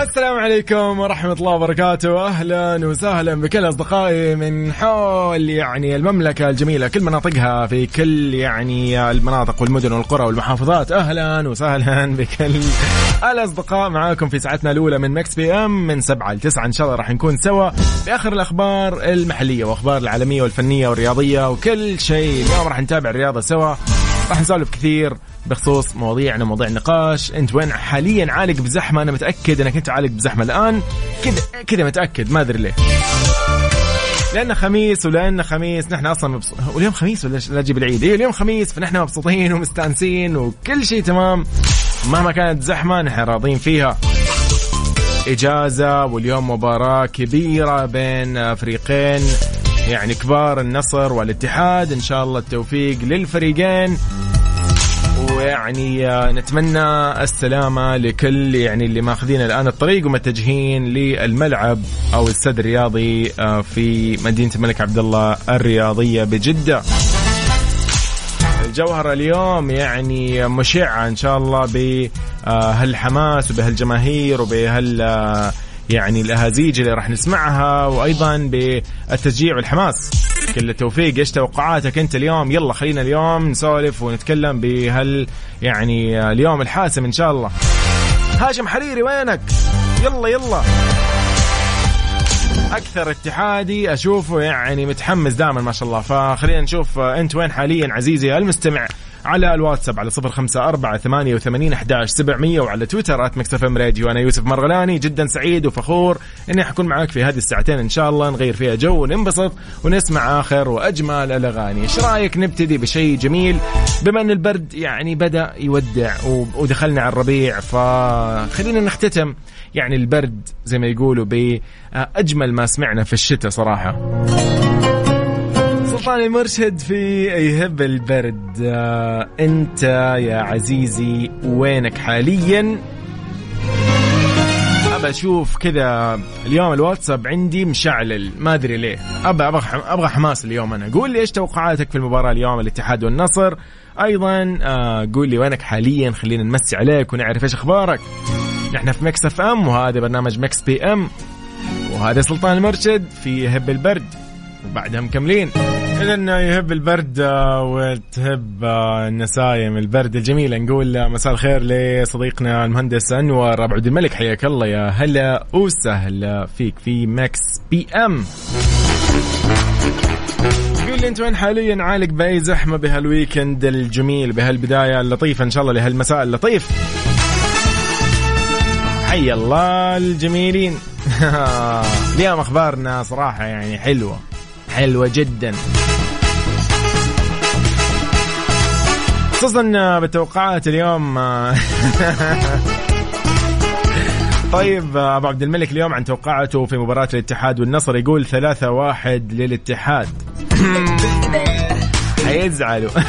السلام عليكم ورحمة الله وبركاته. أهلا وسهلا بكل أصدقائي من حول يعني المملكة الجميلة كل مناطقها في كل يعني المناطق والمدن والقرى والمحافظات. أهلا وسهلا بكل الأصدقاء معاكم في ساعتنا الأولى من مكس بي أم من سبعة لتسعة إن شاء الله راح نكون سوا بآخر الأخبار المحلية وأخبار العالمية والفنية والرياضية وكل شيء. اليوم راح نتابع الرياضة سوا راح نسولف كثير بخصوص مواضيعنا مواضيع النقاش. انت وين حاليا؟ عالق بزحمة. أنا متأكد أنك أنت عالق بزحمة الآن. كذا كذا متأكد. ما أدري ليه. لأنه خميس ولأنه خميس. نحن أصلا مبسوط واليوم خميس ولا لا تجيب العيد؟ إيه اليوم خميس فنحن مبسوطين ومستانسين وكل شيء تمام. مهما كانت زحمة نحن راضين فيها. إجازة واليوم مباراة كبيرة بين فريقين يعني كبار النصر والاتحاد. إن شاء الله التوفيق للفريقين. ويعني آه، نتمنى السلامة لكل يعني اللي ماخذين الآن الطريق ومتجهين للملعب أو الاستاد الرياضي آه، في مدينة الملك عبد الله الرياضية بجدة. الجوهرة اليوم يعني مشعة إن شاء الله بهالحماس وبهالجماهير وبهال آه، يعني الأهازيج اللي راح نسمعها وأيضا بالتشجيع والحماس. كل التوفيق إيش توقعاتك انت اليوم. يلا خلينا اليوم نسولف ونتكلم بهال يعني اليوم الحاسم إن شاء الله. هاشم حريري وينك؟ يلا يلا. أكثر اتحادي أشوفه يعني متحمس دائما ما شاء الله. فخلينا نشوف أنت وين حاليا عزيزي المستمع؟ على الواتساب على صفر خمسة أربعة ثمانية وثمانين أحداش سبعمية وعلى تويتر at Mix FM Radio. أنا يوسف مرغلاني جدا سعيد وفخور إني حكون معاك في هذه الساعتين. إن شاء الله نغير فيها جو وننبسط ونسمع آخر وأجمل الأغاني. إيش رأيك نبتدي بشيء جميل؟ بما أن البرد يعني بدأ يودع ودخلنا على الربيع فخلينا نختتم. يعني البرد زي ما يقولوا بأجمل ما سمعنا في الشتاء صراحة. سلطان المرشد في يهب البرد. آه انت يا عزيزي وينك حاليا؟ أبى أشوف كذا اليوم الواتساب عندي مشعلل ما أدري ليه. ابى أبغى أبغى حماس اليوم أنا. قول لي إيش توقعاتك في المباراة اليوم؟ الاتحاد والنصر. أيضا آه قول لي وينك حاليا؟ خلينا نمسي عليك ونعرف إيش أخبارك. نحن في Mix FM وهذا برنامج Mix PM وهذا سلطان المرشد في يهب البرد. وبعدها مكملين اذا يهب البرد آه، وتهب آه، النسايم. البرد الجميله نقول مساء الخير لصديقنا المهندس أنور أبو عبد الملك. حياك الله يا هلا وسهلا فيك في Mix بي أم. قول لي أنت وين حاليا؟ عالق بأي زحمة بهالويكند الجميل بهالبداية اللطيفة إن شاء الله لهالمساء اللطيف. حي الله الجميلين. اليوم أخبارنا صراحة يعني حلوة. حلوة جدا. خصوصا بالتوقعات اليوم. طيب أبو عبد الملك اليوم عن توقعاته في مباراة الاتحاد والنصر يقول ثلاثة واحد للاتحاد. حيزعلوا.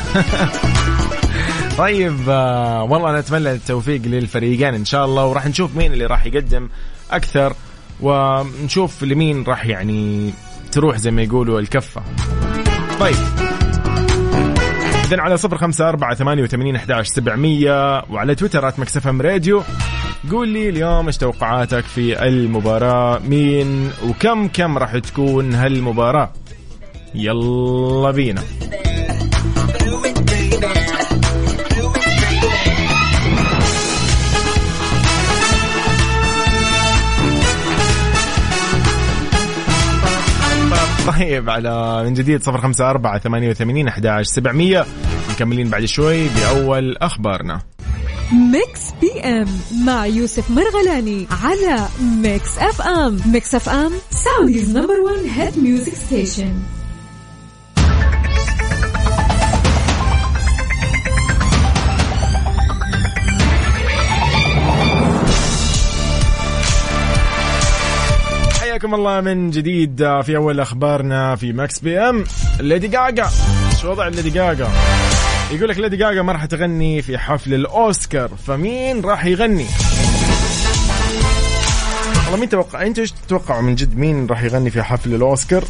طيب والله نتمنى التوفيق للفريقين إن شاء الله وراح نشوف مين اللي راح يقدم أكثر ونشوف لمين راح يعني تروح زي ما يقولوا الكفة. طيب. إذن على صفر خمسة أربعة ثمانية وثمانين أحداش سبعمية وعلى تويتر آت مكسفهم راديو. قول لي اليوم إيش توقعاتك في المباراة؟ مين وكم كم راح تكون هالمباراة؟ يلا بينا. طيب على من جديد صفر خمسة أربعة ثمانية وثمانين أحد سبعمية. مكملين بعد شوي بأول أخبارنا. Mix PM مع يوسف مرغلاني على Mix FM. Mix FM Saudi's number 1 hit music station حياكم الله من جديد في أول أخبارنا في Mix PM. ليدي جاجا شو وضع ليدي جاجا؟ يقول لك ليدي جاجا ما راح تغني في حفل الأوسكار فمين راح يغني؟ والله مين توقع؟ أنتوا إيش تتوقعوا من جد مين راح يغني في حفل الأوسكار؟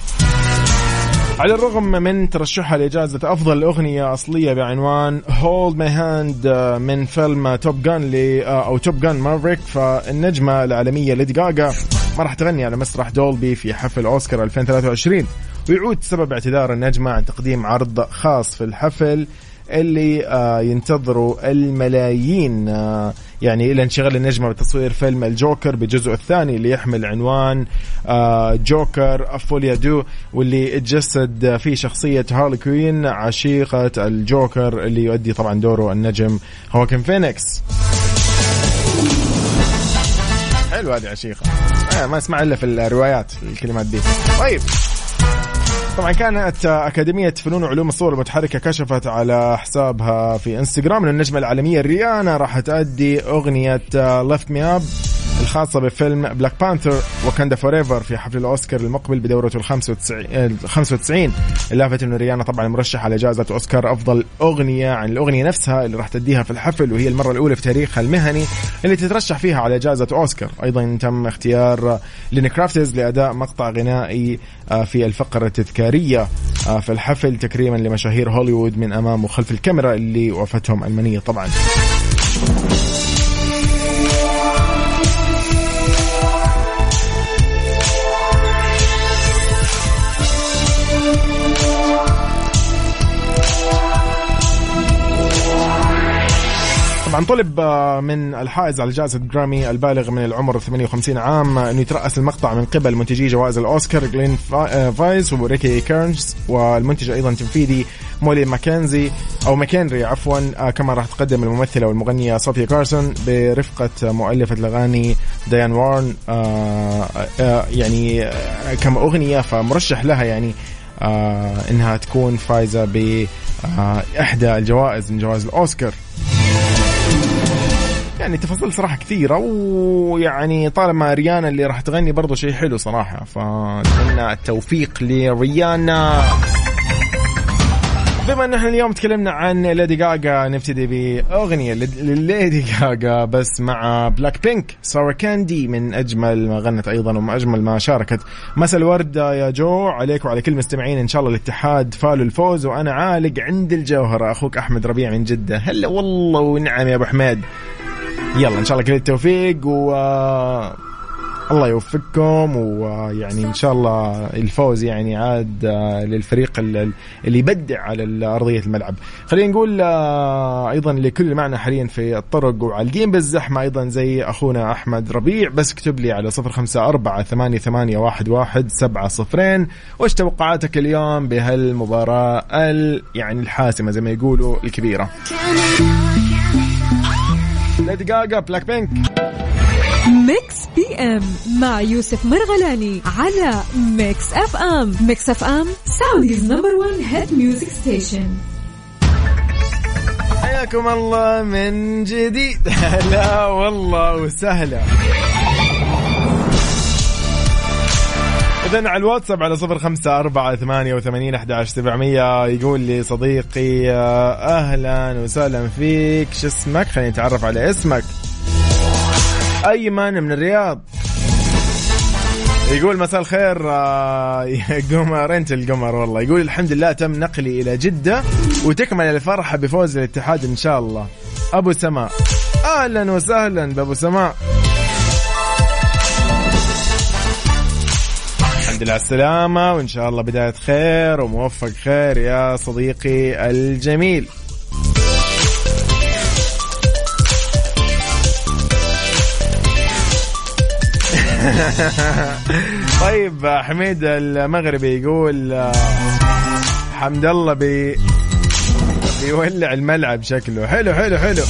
على الرغم من ترشحها لجائزة أفضل أغنية أصلية بعنوان Hold My Hand من فيلم Top Gun أو Top Gun Maverick فالنجمة العالمية ليدي جاجا ما راح تغني على مسرح دولبي في حفل أوسكار 2023 ويعود سبب اعتذار النجمة عن تقديم عرض خاص في الحفل اللي آه، ينتظروا الملايين آه، يعني إلى انشغال النجمة بتصوير فيلم الجوكر بجزء الثاني اللي يحمل عنوان آه، Joker Folie à Deux واللي تجسد فيه شخصية هارلي كوين عشيقة الجوكر اللي يؤدي طبعا دوره النجم هواكين فينيكس حلو هذه عشيقه ما اسمع إلا في الروايات الكلمات دي. طيب. طبعا كانت أكاديمية فنون وعلوم الصور المتحركة كشفت على حسابها في إنستغرام أن النجمة العالمية ريانا راح تأدي أغنية Lift Me Up الخاصة بفيلم Black Panther Wakanda Forever في حفل الأوسكار المقبل بدورته ال 95 95 اللافت أنه ريانا طبعا مرشحة على جائزة أوسكار أفضل أغنية عن الأغنية نفسها اللي راح تديها في الحفل وهي المرة الأولى في تاريخها المهني اللي تترشح فيها على جائزة أوسكار. أيضا تم اختيار لين كرافتز لأداء مقطع غنائي آه، في الفقرة التذكارية آه، في الحفل تكريما لمشاهير هوليوود من أمام وخلف الكاميرا اللي وفتهم المنية طبعا. طبعا طلب آه، من الحائز على جائزة جرامي البالغ من العمر 58 عام إنه يترأس المقطع من قبل منتجي جوائز الأوسكار جلين آه، وايس وريكي كيرشنر والمنتج أيضا التنفيذي مولي ماكنزي أو ماكنري عفوا آه، كما راح تقدم الممثلة والمغنية صوفيا كارسون برفقة مؤلفة الأغاني ديان وارن يعني كم أغنية فمرشح لها يعني إنها تكون فايزة باحدى الجوائز من جوائز الأوسكار. يعني تفاصيل صراحة كثيرة ويعني طالما ريانا اللي راح تغني برضو شيء حلو صراحة فأتمنى التوفيق لريانا. بما إن إحنا اليوم تكلمنا عن ليدي جاجا نبتدي بأغنية لليدي جاجا بس مع Blackpink Sour Candy من أجمل ما غنت أيضا ومن أجمل ما شاركت. مسا الورد يا جو عليك وعلى كل مستمعين إن شاء الله الاتحاد فاله الفوز وأنا عالق عند الجوهره أخوك أحمد ربيع من جدة. هلا والله ونعم يا أبو حميد. يلا إن شاء الله كل التوفيق و الله يوفقكم ويعني إن شاء الله الفوز يعني عاد للفريق اللي يبدع على أرضية الملعب. خلينا نقول أيضا لكل اللي معنا حاليا في الطرق وعالقين بالزحمة أيضا زي أخونا أحمد ربيع بس اكتب لي على صفر خمسة أربعة ثمانية, ثمانية واحد, واحد سبعة صفرين وش توقعاتك اليوم بهالمباراة يعني الحاسمة زي ما يقولوا الكبيرة. ليدي جاجا Blackpink. Mix PM مع يوسف مرغلاني على Mix FM. Mix FM Saudi's number 1 hit music station. حياكم الله من جديد. هلا والله وسهلا إذا على الواتساب على صفر خمسة أربعة ثمانية وثمانين أحد سبعمية. يقول لي صديقي أهلا وسهلا فيك. شو اسمك؟ خليني أتعرف على اسمك. أيمن من الرياض. يقول مساء الخير قمر. أنت القمر والله. يقول الحمد لله تم نقلي إلى جدة وتكمل الفرحة بفوز الاتحاد إن شاء الله. أبو سماء. أهلا وسهلا بأبو سماء. الحمد لله على السلامة وإن شاء الله بداية خير وموفق خير يا صديقي الجميل. طيب حميد المغربي يقول حمد الله بي بيولع الملعب شكله. حلو حلو حلو.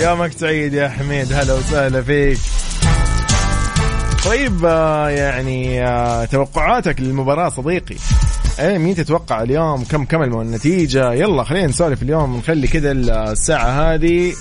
يومك سعيد يا حميد هلا وسهلا فيك. طيب آه، يعني آه، توقعاتك للمباراة صديقي. إيه مين تتوقع اليوم؟ كم كم النتيجة؟ يلا خلينا نسولف اليوم نخلي كذا الساعة هذه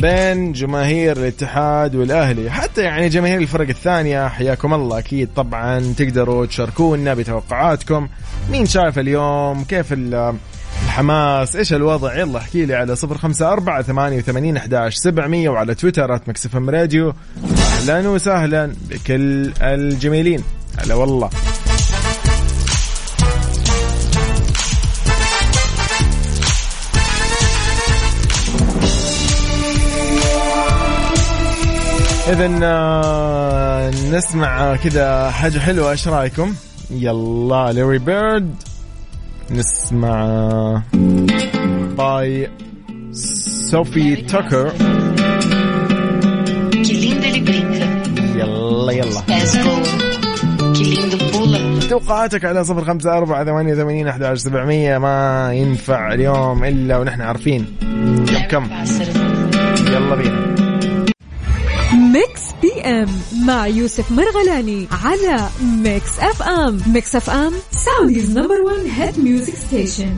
بين جماهير الاتحاد والأهلي. حتى يعني جماهير الفرق الثانية حياكم الله. أكيد طبعا تقدروا تشاركونا بتوقعاتكم. مين شايف اليوم؟ كيف الحماس؟ إيش الوضع؟ يلا احكي لي على صفر خمسة أربعة ثمانية وثمانين أحداش سبعمية وعلى تويتر إم راديو. أهلا وسهلا بكل الجميلين. هلا والله. اذا آه، نسمع كذا حاجة حلوة. إيش رأيكم؟ يلا ليري بيرد. نسمع باي صوفي تاكر. يلا يلا. توقعاتك على صفر خمسة أربعة ثمانية ثمانين أحد سبعمية. ما ينفع اليوم إلا ونحن عارفين. كم يلا بينا. Mix PM مع يوسف مرغلاني على Mix FM. Mix FM Saudi's number 1 hit music station.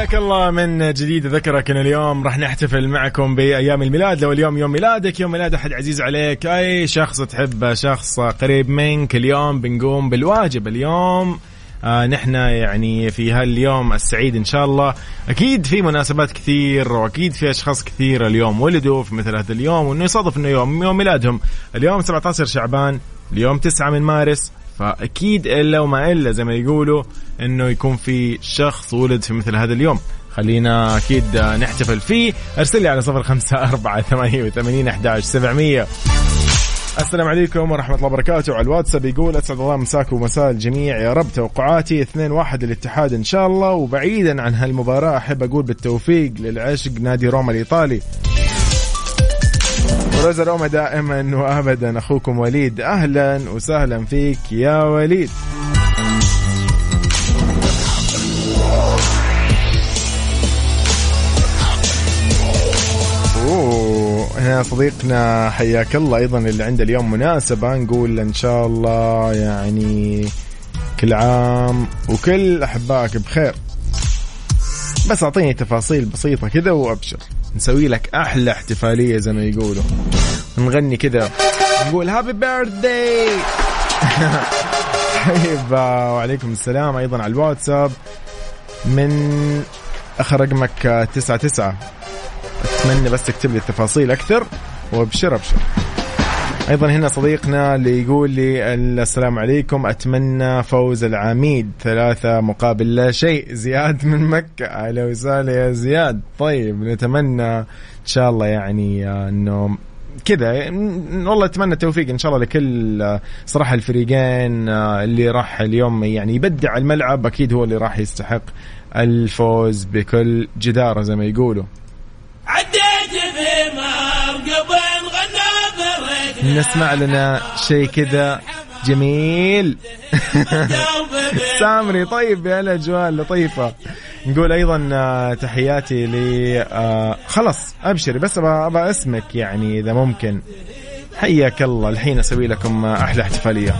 حياك الله من جديد اذكرك إن اليوم راح نحتفل معكم بأيام الميلاد. لو اليوم يوم ميلادك يوم ميلاد أحد عزيز عليك أي شخص تحبه شخص قريب منك اليوم بنقوم بالواجب. اليوم آه نحن يعني في هاليوم السعيد إن شاء الله. أكيد في مناسبات كثير وأكيد في أشخاص كثير اليوم ولدوا في مثل هذا اليوم وإنه يصادف إنه يوم يوم ميلادهم. اليوم 17 شعبان اليوم 9 من مارس فأكيد إلا وما إلا زي ما يقولوا إنه يكون في شخص ولد في مثل هذا اليوم. خلينا أكيد نحتفل فيه. أرسل لي على صفر خمسة أربعة ثمانية وثمانين أحداش سبعمية. السلام عليكم ورحمة الله وبركاته. على الواتساب يقول أسعد الله مساك ومساء الجميع. يا رب توقعاتي 2-1 الاتحاد إن شاء الله. وبعيدا عن هالمباراة أحب أقول بالتوفيق للعشق نادي روما الإيطالي. ورزا روما دائما وأبدا. أخوكم وليد أهلا وسهلا فيك يا وليد. هنا صديقنا حياك الله أيضا اللي عنده اليوم مناسبة. نقول إن شاء الله يعني كل عام وكل أحبائك بخير. بس أعطيني تفاصيل بسيطة كذا وأبشر. نسوي لك أحلى احتفالية زي ما يقولوا. نغني كذا. نقول هابي بيرثداي طيب وعليكم السلام أيضا على الواتساب. من آخر رقمك تسعة تسعة. أتمنى بس تكتب لي التفاصيل أكثر. وأبشر أبشر. أيضا هنا صديقنا اللي يقول لي السلام عليكم أتمنى فوز العميد. ثلاثة مقابل لا شيء. زياد من مكة. أهلا وسهلا يا زياد. طيب نتمنى إن شاء الله يعني إنه كذا. والله أتمنى التوفيق إن شاء الله لكل صراحة الفريقين اللي راح اليوم يعني يبدع الملعب. أكيد هو اللي راح يستحق الفوز بكل جدارة زي ما يقولوا. عديت نسمع لنا شيء كذا جميل. سامري طيب يا الأجواء اللطيفة. نقول أيضا آه، تحياتي ل آه، خلاص أبشري بس أبغى اسمك يعني إذا ممكن. حياك الله. الحين أسوي لكم أحلى احتفالية.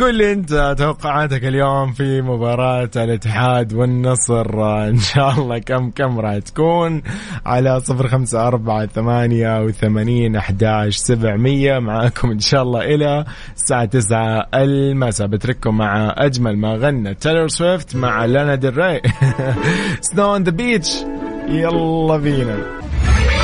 قول لي انت توقعاتك اليوم في مباراة الاتحاد والنصر. إن شاء الله كم كم راح تكون؟ على صفر خمسة أربعة ثمانية وثمانين أحداش سبعمية. معاكم إن شاء الله إلى الساعة تسعة المساء. بترككم مع أجمل ما غنى تايلور سويفت مع لانا ديل راي Snow on the Beach يلا بينا.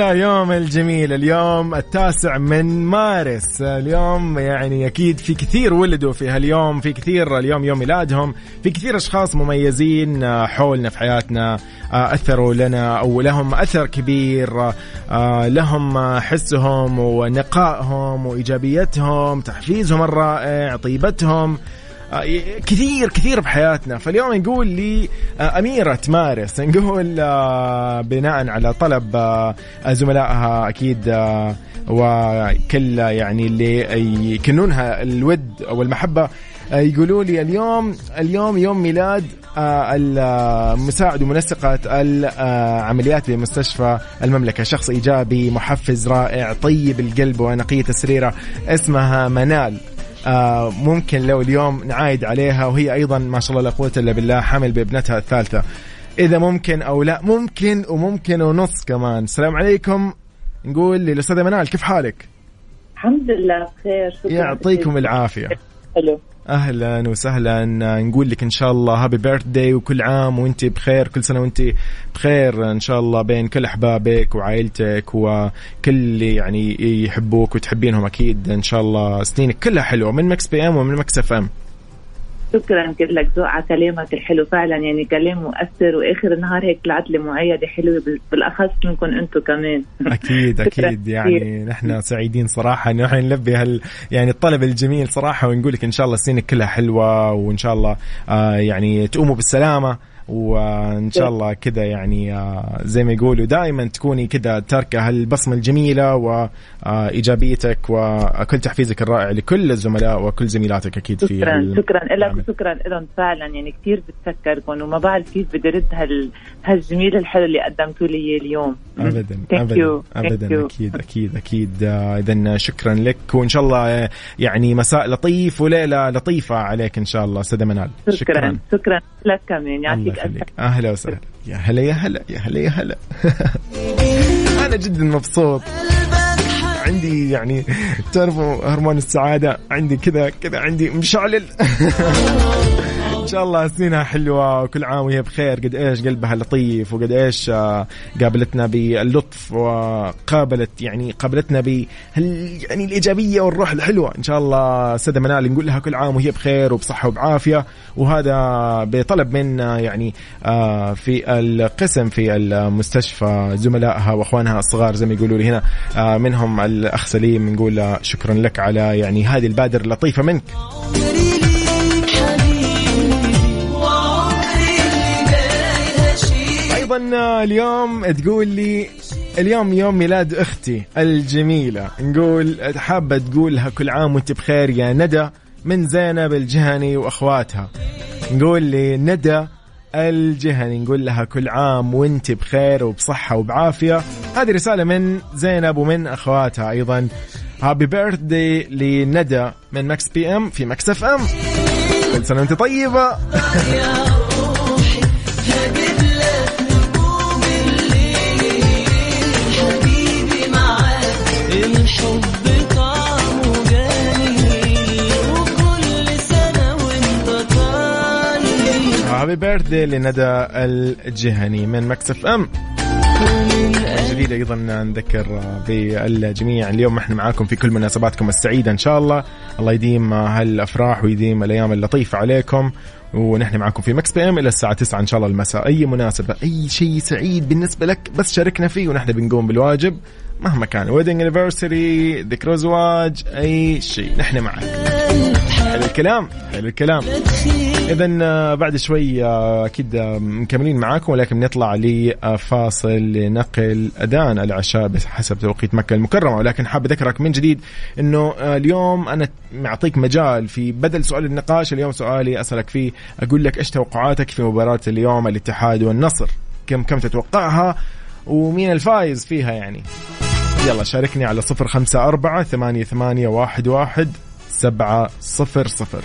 اليوم الجميل اليوم التاسع من مارس. اليوم يعني أكيد في كثير ولدوا في هاليوم في كثير اليوم يوم ميلادهم في كثير أشخاص مميزين حولنا في حياتنا أثروا لنا أو لهم أثر كبير لهم حسهم ونقائهم وإيجابيتهم تحفيزهم الرائع طيبتهم. كثير كثير بحياتنا. فاليوم نقول لي آه، أميرة مارس. نقول آه، بناء على طلب زملائها أكيد وكل يعني اللي يكنونها الود أو المحبة يقولوا لي اليوم اليوم يوم ميلاد المساعد ومنسقة العمليات بمستشفى المملكة. شخص إيجابي محفز رائع طيب القلب ونقية السريرة اسمها منال. آه ممكن لو اليوم نعايد عليها وهي أيضا ما شاء الله لا قوة إلا بالله حامل بابنتها الثالثة. إذا ممكن أو لا ممكن وممكن ونص كمان. السلام عليكم. نقول للأستاذة منال كيف حالك؟ الحمد لله بخير يعطيكم العافية. حلو. أهلا وسهلا. نقول لك إن شاء الله happy birthday وكل عام وأنت بخير كل سنة وأنت بخير. إن شاء الله بين كل أحبابك وعائلتك وكل يعني يحبوك وتحبينهم أكيد. إن شاء الله سنينك كلها حلوة من Mix PM ومن Mix FM شكرا لك ذوق على كلامك الحلو. فعلا يعني كلام مؤثر وآخر النهار هيك طلعت لي معايدة حلوة بالأخص منكم أنتم كمان. أكيد أكيد. يعني نحن سعيدين صراحة إنه إحنا نلبي هال يعني الطلب الجميل صراحة ونقول لك إن شاء الله سنينك كلها حلوة وإن شاء الله آه يعني تقوموا بالسلامة. وإن شاء الله كذا يعني آه، زي ما يقولوا دائما تكوني كذا تاركة هالبصمة الجميلة وايجابيتك وكل تحفيزك الرائع لكل الزملاء وكل زميلاتك أكيد في شكرا شكرا لك وشكرا لهم فعلا يعني كثير بتفكركم وما بعرف كيف بدي رد هال هالجميل الحلو اللي قدمتوا لي اليوم. ابدا ابدا ابدا أكيد أكيد أكيد. آه، اذا شكرا لك وإن شاء الله آه، يعني مساء لطيف وليلة لطيفة عليك إن شاء الله أستاذة منال. شكرا شكرا, شكرا لك كمان. يعطيك يخليك أهلا وسهلا. يا هلا يا هلا يا هلا يا هلا. أنا جدا مبسوط. عندي يعني تعرفوا هرمون السعادة؟ عندي كذا كذا عندي مشعلل إن شاء الله سنينها حلوة وكل عام وهي بخير. قد إيش قلبها لطيف وقد إيش آه، قابلتنا باللطف وقابلت يعني قابلتنا ب يعني الإيجابية والروح الحلوة. إن شاء الله سيدة منال نقول لها كل عام وهي بخير وبصحة وبعافية. وهذا بطلب من آه، يعني آه، في القسم في المستشفى زملائها وأخوانها الصغار زي ما يقولوا لي هنا منهم الأخ سليم نقول شكرا لك على يعني هذه البادر اللطيفة منك. اليوم تقول لي اليوم يوم ميلاد أختي الجميلة. نقول حابة تقول لها كل عام وأنت بخير يا ندى من زينب الجهني وأخواتها. نقول لي ندى الجهني نقول لها كل عام وأنت بخير وبصحة وبعافية. هذه رسالة من زينب ومن أخواتها أيضا. happy birthday لندى من Mix PM في Mix FM. كل سنة وأنت طيبة. happy birthday لندى الجهني من Mix FM جديد أيضا نذكر بالجميع. اليوم إحنا معاكم في كل مناسباتكم السعيدة إن شاء الله. الله يديم هالأفراح ويديم الأيام اللطيفة عليكم. ونحن معكم في Mix PM إلى الساعة 9 إن شاء الله المساء. أي مناسبة أي شيء سعيد بالنسبة لك بس شاركنا فيه ونحن بنقوم بالواجب مهما كان. wedding anniversary ذكرى زواج أي شيء. نحن معك. حلو الكلام حلو الكلام. اذا آه، بعد شوي آه، أكيد آه، مكملين معاكم ولكن نطلع لفاصل لنقل اذان العشاء بحسب توقيت مكة المكرمة. ولكن حاب أذكرك من جديد إنه اليوم أنا معطيك مجال في بدل سؤال النقاش اليوم سؤالي أسألك فيه أقول لك إيش توقعاتك في مباراة اليوم الاتحاد والنصر كم كم تتوقعها ومين الفايز فيها يعني. يلا شاركني على صفر خمسة أربعة ثمانية, ثمانية واحد, واحد سبعة صفر صفر.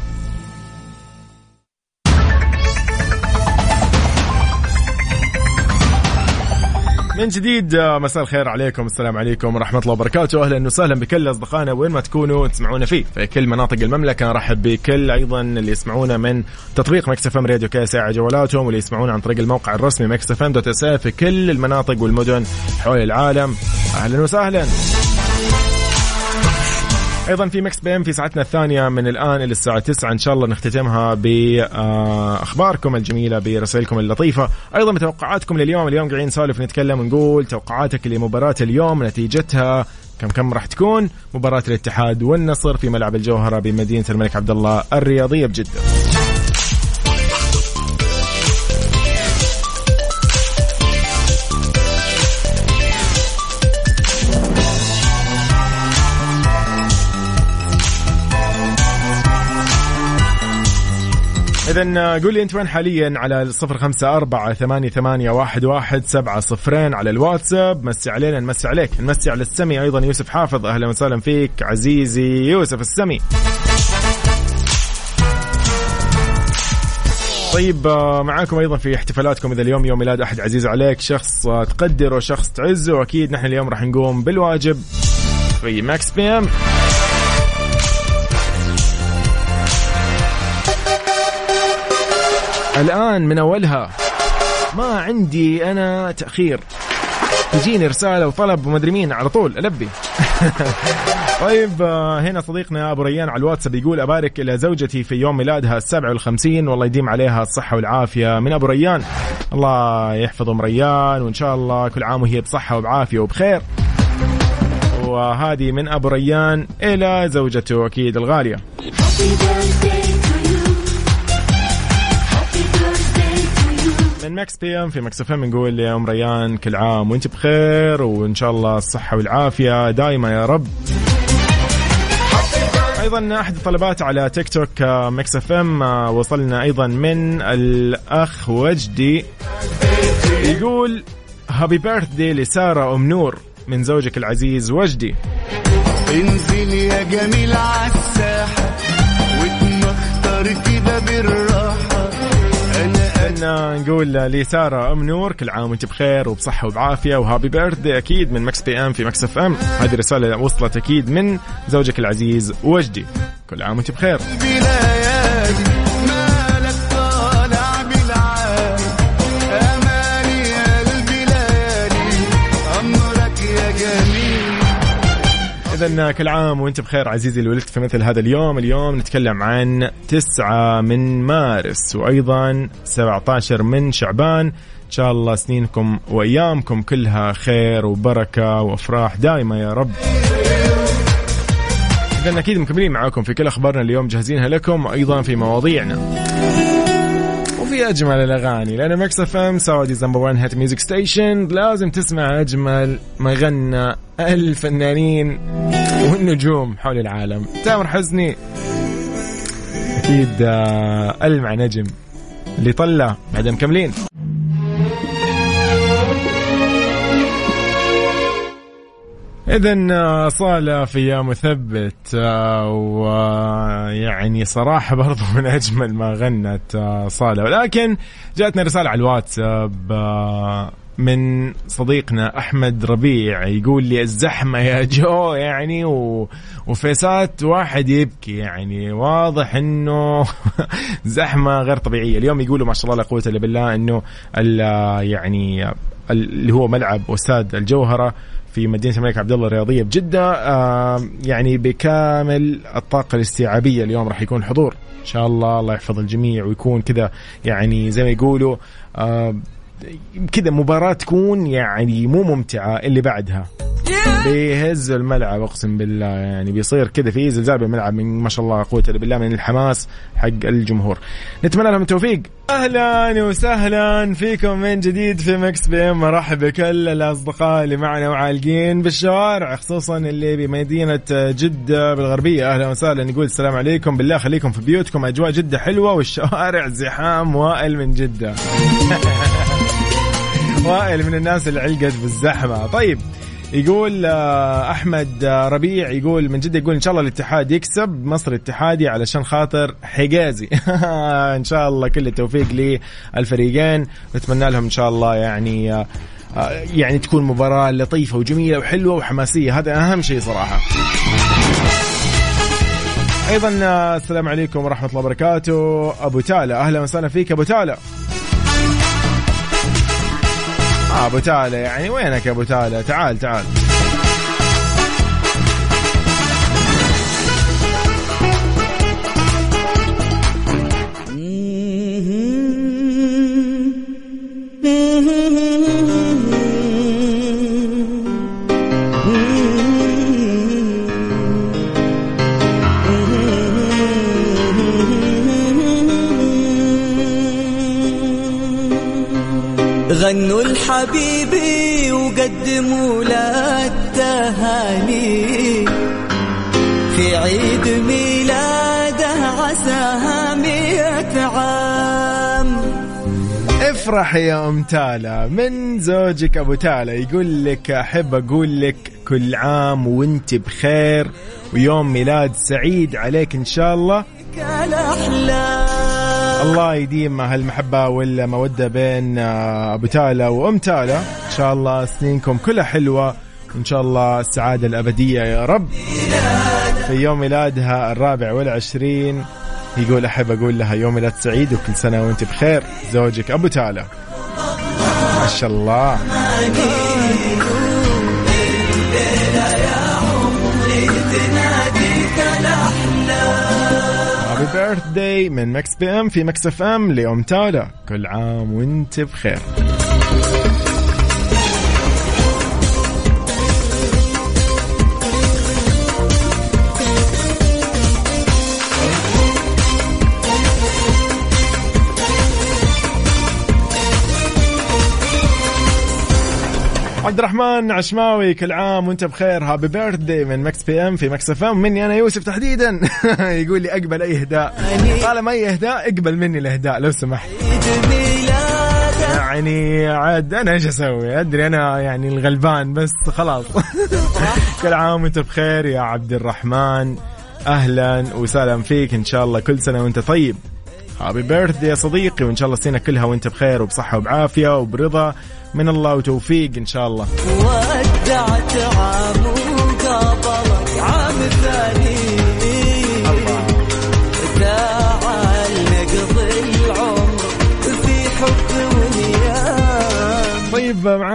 من جديد آه، مساء الخير عليكم السلام عليكم ورحمة الله وبركاته. أهلا وسهلا بكل أصدقائنا وين ما تكونوا تسمعونا فيه في كل مناطق المملكة. نرحب بكل أيضا اللي يسمعونا من تطبيق Mix FM Radio KSA جوالاتهم واللي يسمعونا عن طريق الموقع الرسمي Mix FM dot في كل المناطق والمدن حول العالم. أهلا وسهلا. أيضا في Mix PM في ساعتنا الثانية من الآن إلى الساعة 9 إن شاء الله نختتمها بأخباركم الجميلة برسائلكم اللطيفة أيضا بتوقعاتكم لليوم اليوم قاعدين نسولف نتكلم ونقول توقعاتك لمباراة اليوم نتيجتها كم كم راح تكون مباراة الاتحاد والنصر في ملعب الجوهرة بمدينة الملك عبد الله الرياضية بجدة. إذا قول لي أنت وين حاليا؟ على الصفر خمسة أربعة ثمانية, ثمانية واحد, واحد سبعة صفرين على الواتساب. مسي علينا نمسي عليك. نمسي على السمي. أيضا يوسف حافظ. أهلا وسهلا فيك. عزيزي يوسف السمي. طيب آه، معاكم أيضا في احتفالاتكم. إذا اليوم يوم ميلاد أحد عزيز عليك شخص آه، تقدره شخص تعزه واكيد نحن اليوم راح نقوم بالواجب. في Mix PM. الآن من أولها. ما عندي أنا تأخير. تجيني رسالة وطلب ومدري مين على طول ألبي. طيب آه، هنا صديقنا أبو ريان على الواتساب يقول أبارك إلى زوجتي في يوم ميلادها السابع والخمسين والله يديم عليها الصحة والعافية من أبو ريان. الله يحفظ أم ريان وإن شاء الله كل عام وهي بصحة وبعافية وبخير. وهذه من أبو ريان إلى زوجته أكيد الغالية. من Mix PM في Mix FM نقول يا أم ريان كل عام وأنت بخير وإن شاء الله الصحة والعافية دائما يا رب. أيضا أحد الطلبات على تيك توك Mix FM وصلنا أيضا من الأخ وجدي. يقول happy birthday لسارة أم نور من زوجك العزيز وجدي. انزل يا جميل عالساحة واتمخطر كده بالراحة. ان نقول لسارة أم نور كل عام وأنت بخير وبصحة وبعافية و happy birthday أكيد من Mix PM في Mix FM. هذه رسالة وصلت أكيد من زوجك العزيز وجدي. كل عام وأنت بخير. اذا كل عام وأنت بخير عزيزي اللي ولدت في مثل هذا اليوم. اليوم نتكلم عن 9 من مارس وأيضا 17 من شعبان. إن شاء الله سنينكم وأيامكم كلها خير وبركة وأفراح دائما يا رب. اذا أكيد مكملين معاكم في كل أخبارنا اليوم جاهزينها لكم وأيضا في مواضيعنا. وفي اجمل الأغاني؟ لأن Mix FM Saudi's number 1 hit music station لازم تسمع اجمل ما غنى الفنانين والنجوم حول العالم. تامر حسني أكيد آه، ألمع نجم اللي طلع بعدين مكملين إذا صالة في مثبت آه، ويعني صراحة برضو من أجمل ما غنت آه، صالة. ولكن جاتنا رسالة على الواتساب آه، من صديقنا أحمد ربيع يقول لي الزحمة يا جو يعني و... وفيسات واحد يبكي يعني واضح إنه زحمة غير طبيعية. اليوم يقولوا ما شاء الله لا قوة إلا بالله إنه ال- يعني ال- اللي هو ملعب استاد الجوهرة في مدينة الملك عبد الله الرياضية بجده آه يعني بكامل الطاقة الاستيعابية اليوم راح يكون حضور. إن شاء الله الله يحفظ الجميع ويكون كذا يعني زي ما يقولوا آه كذا مباراة تكون يعني مو ممتعة اللي بعدها. بيهزوا الملعب اقسم بالله يعني بيصير كذا في زلزال بالملعب من ما شاء الله قوة الا بالله من الحماس حق الجمهور. نتمنى لهم التوفيق. أهلا وسهلا فيكم من جديد في Mix PM. مرحب بكل الأصدقاء اللي معنا وعالقين بالشوارع خصوصا اللي بمدينة جدة بالغربية. أهلا وسهلا يقول السلام عليكم. بالله خليكم في بيوتكم أجواء جدة حلوة والشوارع زحام وائل من جدة. وائل من الناس اللي علقت بالزحمة. طيب يقول آه، أحمد آه، ربيع يقول من جدة يقول إن شاء الله الاتحاد يكسب مصر اتحادي علشان خاطر حجازي. إن شاء الله كل التوفيق للفريقين. نتمنى لهم إن شاء الله يعني آه، يعني تكون مباراة لطيفة وجميلة وحلوة وحماسية. هذا أهم شيء صراحة. أيضا السلام عليكم ورحمة الله وبركاته. أبو تالا أهلا وسهلا فيك أبو تالا. آه أبو تالا يعني وينك يا أبو تالا تعال تعال. غنوا الحبيبي وقدموا له التهاني في عيد ميلاده عساها مئة عام. افرح يا أم تالا. من زوجك أبو تالا يقول لك أحب أقول لك كل عام وأنت بخير ويوم ميلاد سعيد عليك إن شاء الله. الله يديم هالمحبة والمودة بين آه، أبو تالا وأم تالا. إن شاء الله سنينكم كلها حلوة. وإن شاء الله السعادة الأبدية يا رب. في يوم ميلادها الرابع والعشرين يقول أحب أقول لها يوم ميلاد سعيد وكل سنة وأنت بخير. زوجك أبو تالا. ما شاء الله. birthday من Mix PM في Mix FM لأم تالا كل عام وانت بخير. عبد الرحمن عشماوي كل عام وانت بخير. happy birthday من Mix PM في Mix FM مني أنا يوسف تحديدا. يقول لي أقبل أي إهداء. طالما أي إهداء اقبل مني الإهداء لو سمحت. يعني عاد أنا إيش أسوي؟ أدري أنا يعني الغلبان بس خلاص. كل عام وانت بخير يا عبد الرحمن. أهلا وسهلا فيك إن شاء الله كل سنة وانت طيب. هابي بيرث يا صديقي وإن شاء الله السنة كلها وأنت بخير وبصحة وبعافية وبرضا. من الله وتوفيق إن شاء الله. ودعت عام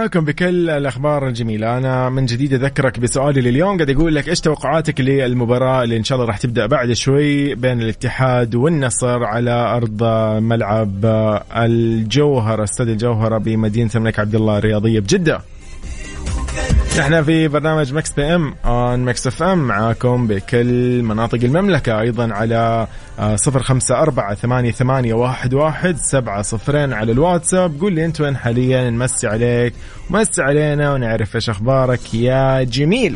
معاكم بكل الأخبار الجميلة. أنا من جديد أذكرك بسؤالي لليوم. قاعد أقول لك إيش توقعاتك للمباراة اللي إن شاء الله راح تبدأ بعد شوي بين الاتحاد والنصر على أرض ملعب الجوهرة استاد الجوهرة بمدينة الملك عبد الله الرياضية بجدة. نحن في برنامج Mix PM on Mix FM معاكم بكل مناطق المملكة أيضا على صفر خمسة أربعة ثمانية, ثمانية واحد, واحد سبعة صفرين على الواتساب. قول لي أنت وين حاليا نمسي عليك ومسي علينا ونعرف إيش أخبارك يا جميل.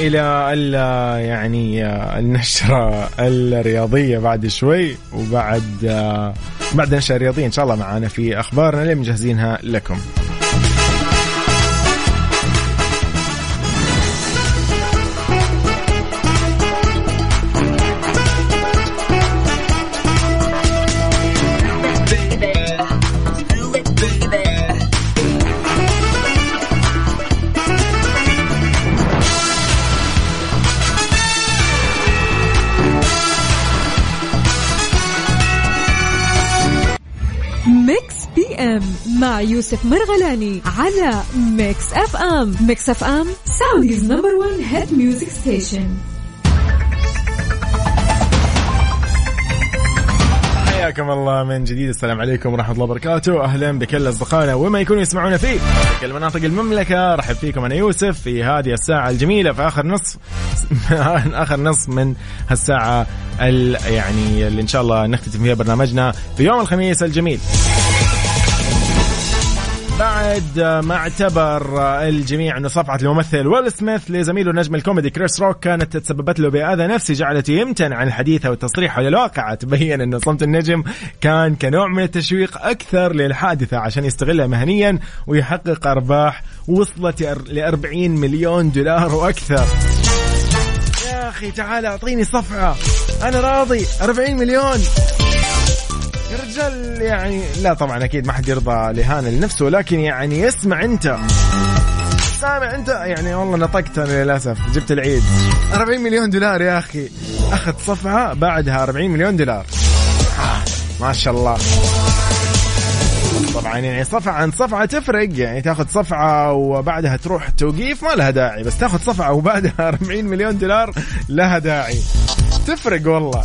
إلى ال- يعني آه، النشرة الرياضية بعد شوي وبعد آه، بعد النشره الرياضيه إن شاء الله معانا في أخبارنا اللي مجهزينها لكم. يوسف مرغلاني على Mix FM Mix FM Saudi's number 1 hit music station حياكم الله من جديد. السلام عليكم ورحمة الله وبركاته. أهلا بكل أصدقائنا ومن يكونوا يسمعونا في كل مناطق المملكة. رحب فيكم أنا يوسف في هذه الساعة الجميلة في آخر نصف آخر نصف من هالساعة ال- يعني اللي إن شاء الله نختتم فيها برنامجنا في يوم الخميس الجميل. بعد ما اعتبر الجميع انه صفعه الممثل ويل سميث لزميله نجم الكوميدي كريس روك كانت تسببت له بأذى نفسي جعلته يمتنع عن الحديث أو التصريح حول الواقع تبين انه صمت النجم كان كنوع من التشويق أكثر للحادثة عشان يستغلها مهنيا ويحقق أرباح وصلت ل 40 مليون دولار وأكثر. يا أخي تعال أعطيني صفعه أنا راضي. 40 مليون. يا رجال يعني لا طبعا أكيد ما حد يرضى لهان لنفسه لكن يعني اسمع أنت. سامع أنت؟ يعني والله نطقت أنا للأسف. جبت العيد. 40 مليون دولار يا أخي. أخذ صفعه بعدها 40 مليون دولار. ما شاء الله. طبعا يعني صفعة عن صفعة تفرق. يعني تاخذ صفعة وبعدها تروح توقيف ما لها داعي. بس تاخذ صفعة وبعدها 40 مليون دولار لها داعي. تفرق والله.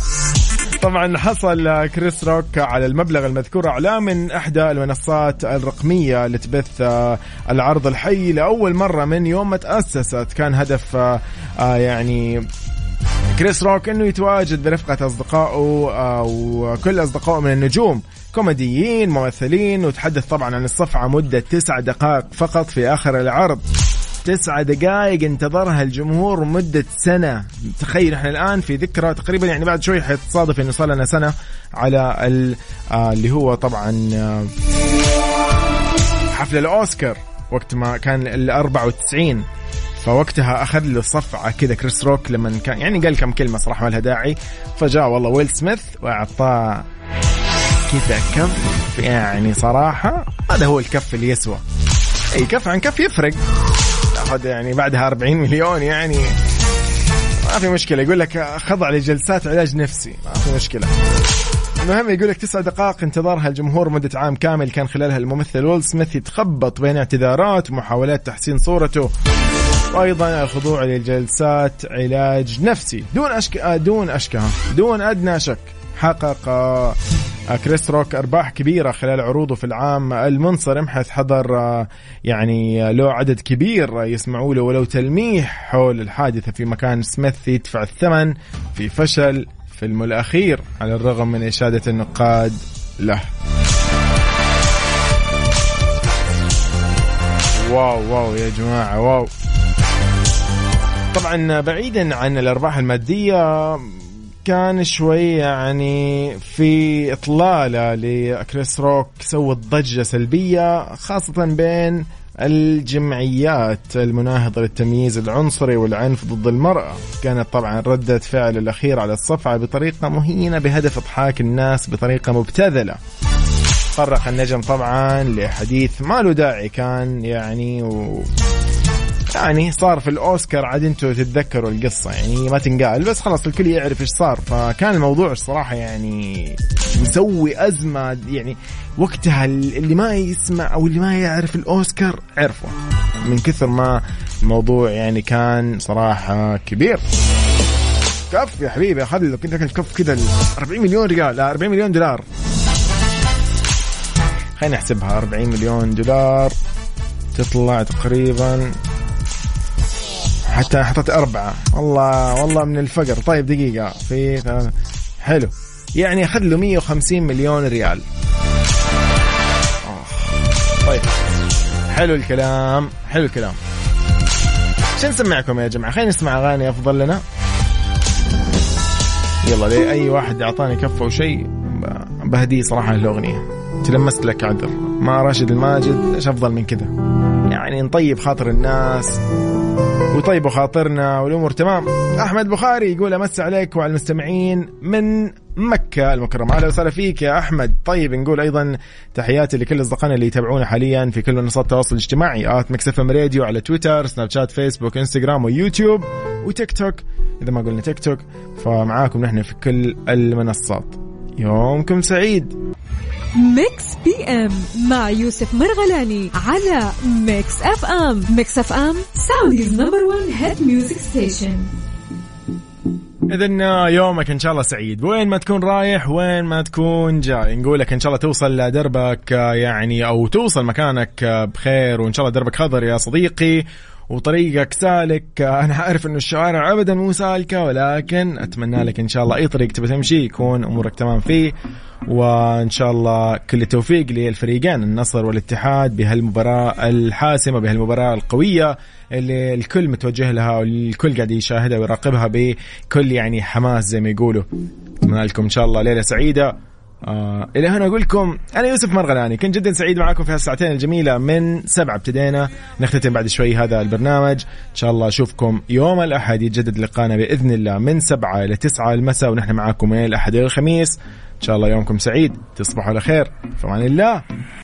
طبعا حصل كريس روك على المبلغ المذكور اعلاه من إحدى المنصات الرقمية اللي تبث آه، العرض الحي لأول مرة من يوم ما تأسست. كان هدف آه، آه، يعني كريس روك إنه يتواجد برفقة أصدقائه وكل أصدقائه من النجوم كوميديين ممثلين وتحدث طبعا عن الصفعة مدة تسع دقائق فقط في آخر العرض. تسعة دقائق انتظرها الجمهور مدة سنة. تخيل إحنا الآن في ذكرى تقريبا يعني بعد شوي حيتصادف إنه صار لنا سنة على آه اللي هو طبعا آه حفل الأوسكار وقت ما كان ال 94 فوقتها أخذ له صفعة كذا كريس روك لما كان يعني قال كم كلمة صراحة ما لها داعي. فجاء والله ويل سميث وأعطاه كذا كف. يعني صراحة هذا هو الكف اللي يسوى أي كف عن كف يفرق. تاخذ يعني بعدها 40 مليون يعني. ما في مشكلة. يقول لك خضع لجلسات علاج نفسي. ما في مشكلة. المهم يقول لك تسع دقائق انتظرها الجمهور مدة عام كامل كان خلالها الممثل ويل سميث يتخبط بين اعتذارات ومحاولات تحسين صورته. وأيضا الخضوع لجلسات علاج نفسي. دون أشك... آه، دون أشكها. دون أدنى شك. حقق كريس روك أرباح كبيرة خلال عروضه في العام المنصرم حيث حضر آه، يعني آه، له عدد كبير آه، يسمعوا له ولو تلميح حول الحادثة فيما كان سميث يدفع الثمن في فشل فيلمه الاخير على الرغم من إشادة النقاد له. واو واو يا جماعة واو. طبعا بعيدا عن الأرباح المادية كان شوي يعني في إطلالة لكريس روك سوت ضجة سلبية خاصة بين الجمعيات المناهضة للتمييز العنصري والعنف ضد المرأة. كانت طبعا ردة فعل الأخير على الصفعة بطريقة مهينة بهدف إضحاك الناس بطريقة مبتذلة. طرق النجم طبعا لحديث ما له داعي كان يعني و يعني صار في الأوسكار عاد أنتم تتذكروا القصة يعني ما تنقال. بس خلاص الكل يعرف إيش صار. فكان الموضوع الصراحة يعني مسوي أزمة يعني وقتها اللي ما يسمع أو اللي ما يعرف الأوسكار عرفه. من كثر ما الموضوع يعني كان صراحة كبير. كف يا حبيبي أخذ له كذا كف كذا 40 مليون ريال لا 40 مليون دولار. خلينا نحسبها 40 مليون دولار تطلع تقريبا حتى حطيت أربعة. والله والله من الفقر. طيب دقيقة. في ثلاثة. حلو. يعني أخذ له 150 مليون ريال. آه. طيب. حلو الكلام. حلو الكلام. شو نسمعكم يا جماعة؟ خلينا نسمع أغاني أفضل لنا. يلا لي أي واحد أعطاني كفة وشيء ب- بهدية صراحة الأغنية تلمست لك عذر. ما راشد الماجد إيش أفضل من كذا؟ يعني نطيب خاطر الناس. ويطيبوا خاطرنا والأمور تمام. أحمد بخاري يقول أمسي عليك وعلى المستمعين من مكة المكرمة. أهلا وسهلا فيك يا أحمد. طيب نقول أيضا تحياتي لكل أصدقائنا اللي يتابعونا حاليا في كل منصات التواصل الاجتماعي. at Mix FM Radio على تويتر سناب شات فيسبوك إنستغرام ويوتيوب وتيك توك. إذا ما قلنا تيك توك فمعاكم نحن في كل المنصات. يومكم سعيد. Mix PM مع يوسف مرغلاني على Mix FM Mix FM Saudi's number 1 hit music station اذا يومك إن شاء الله سعيد. وين ما تكون رايح وين ما تكون جاي. نقولك إن شاء الله توصل لدربك آه، يعني أو توصل مكانك آه، بخير. وإن شاء الله دربك خضر يا صديقي. وطريقك سالك. أنا عارف إنه الشوارع ابدا مو سالكه ولكن أتمنى لك إن شاء الله أي طريق تبي تمشي يكون أمورك تمام فيه. وإن شاء الله كل التوفيق للفريقين النصر والاتحاد بهالمباراة الحاسمة بهالمباراة القوية اللي الكل متوجه لها والكل قاعد يشاهدها ويراقبها بكل يعني حماس زي ما يقولوا. أتمنى لكم إن شاء الله ليلة سعيدة. آه إلى هنا أقول لكم أنا يوسف مرغلاني كنت جدا سعيد معاكم في هالساعتين الجميلة من سبعة ابتدينا نختتم بعد شوي هذا البرنامج. إن شاء الله أشوفكم يوم الأحد يتجدد لقانا بإذن الله من سبعة إلى تسعة المساء ونحن معاكم من الأحد إلى الخميس. إن شاء الله يومكم سعيد تصبحوا على خير في أمان الله.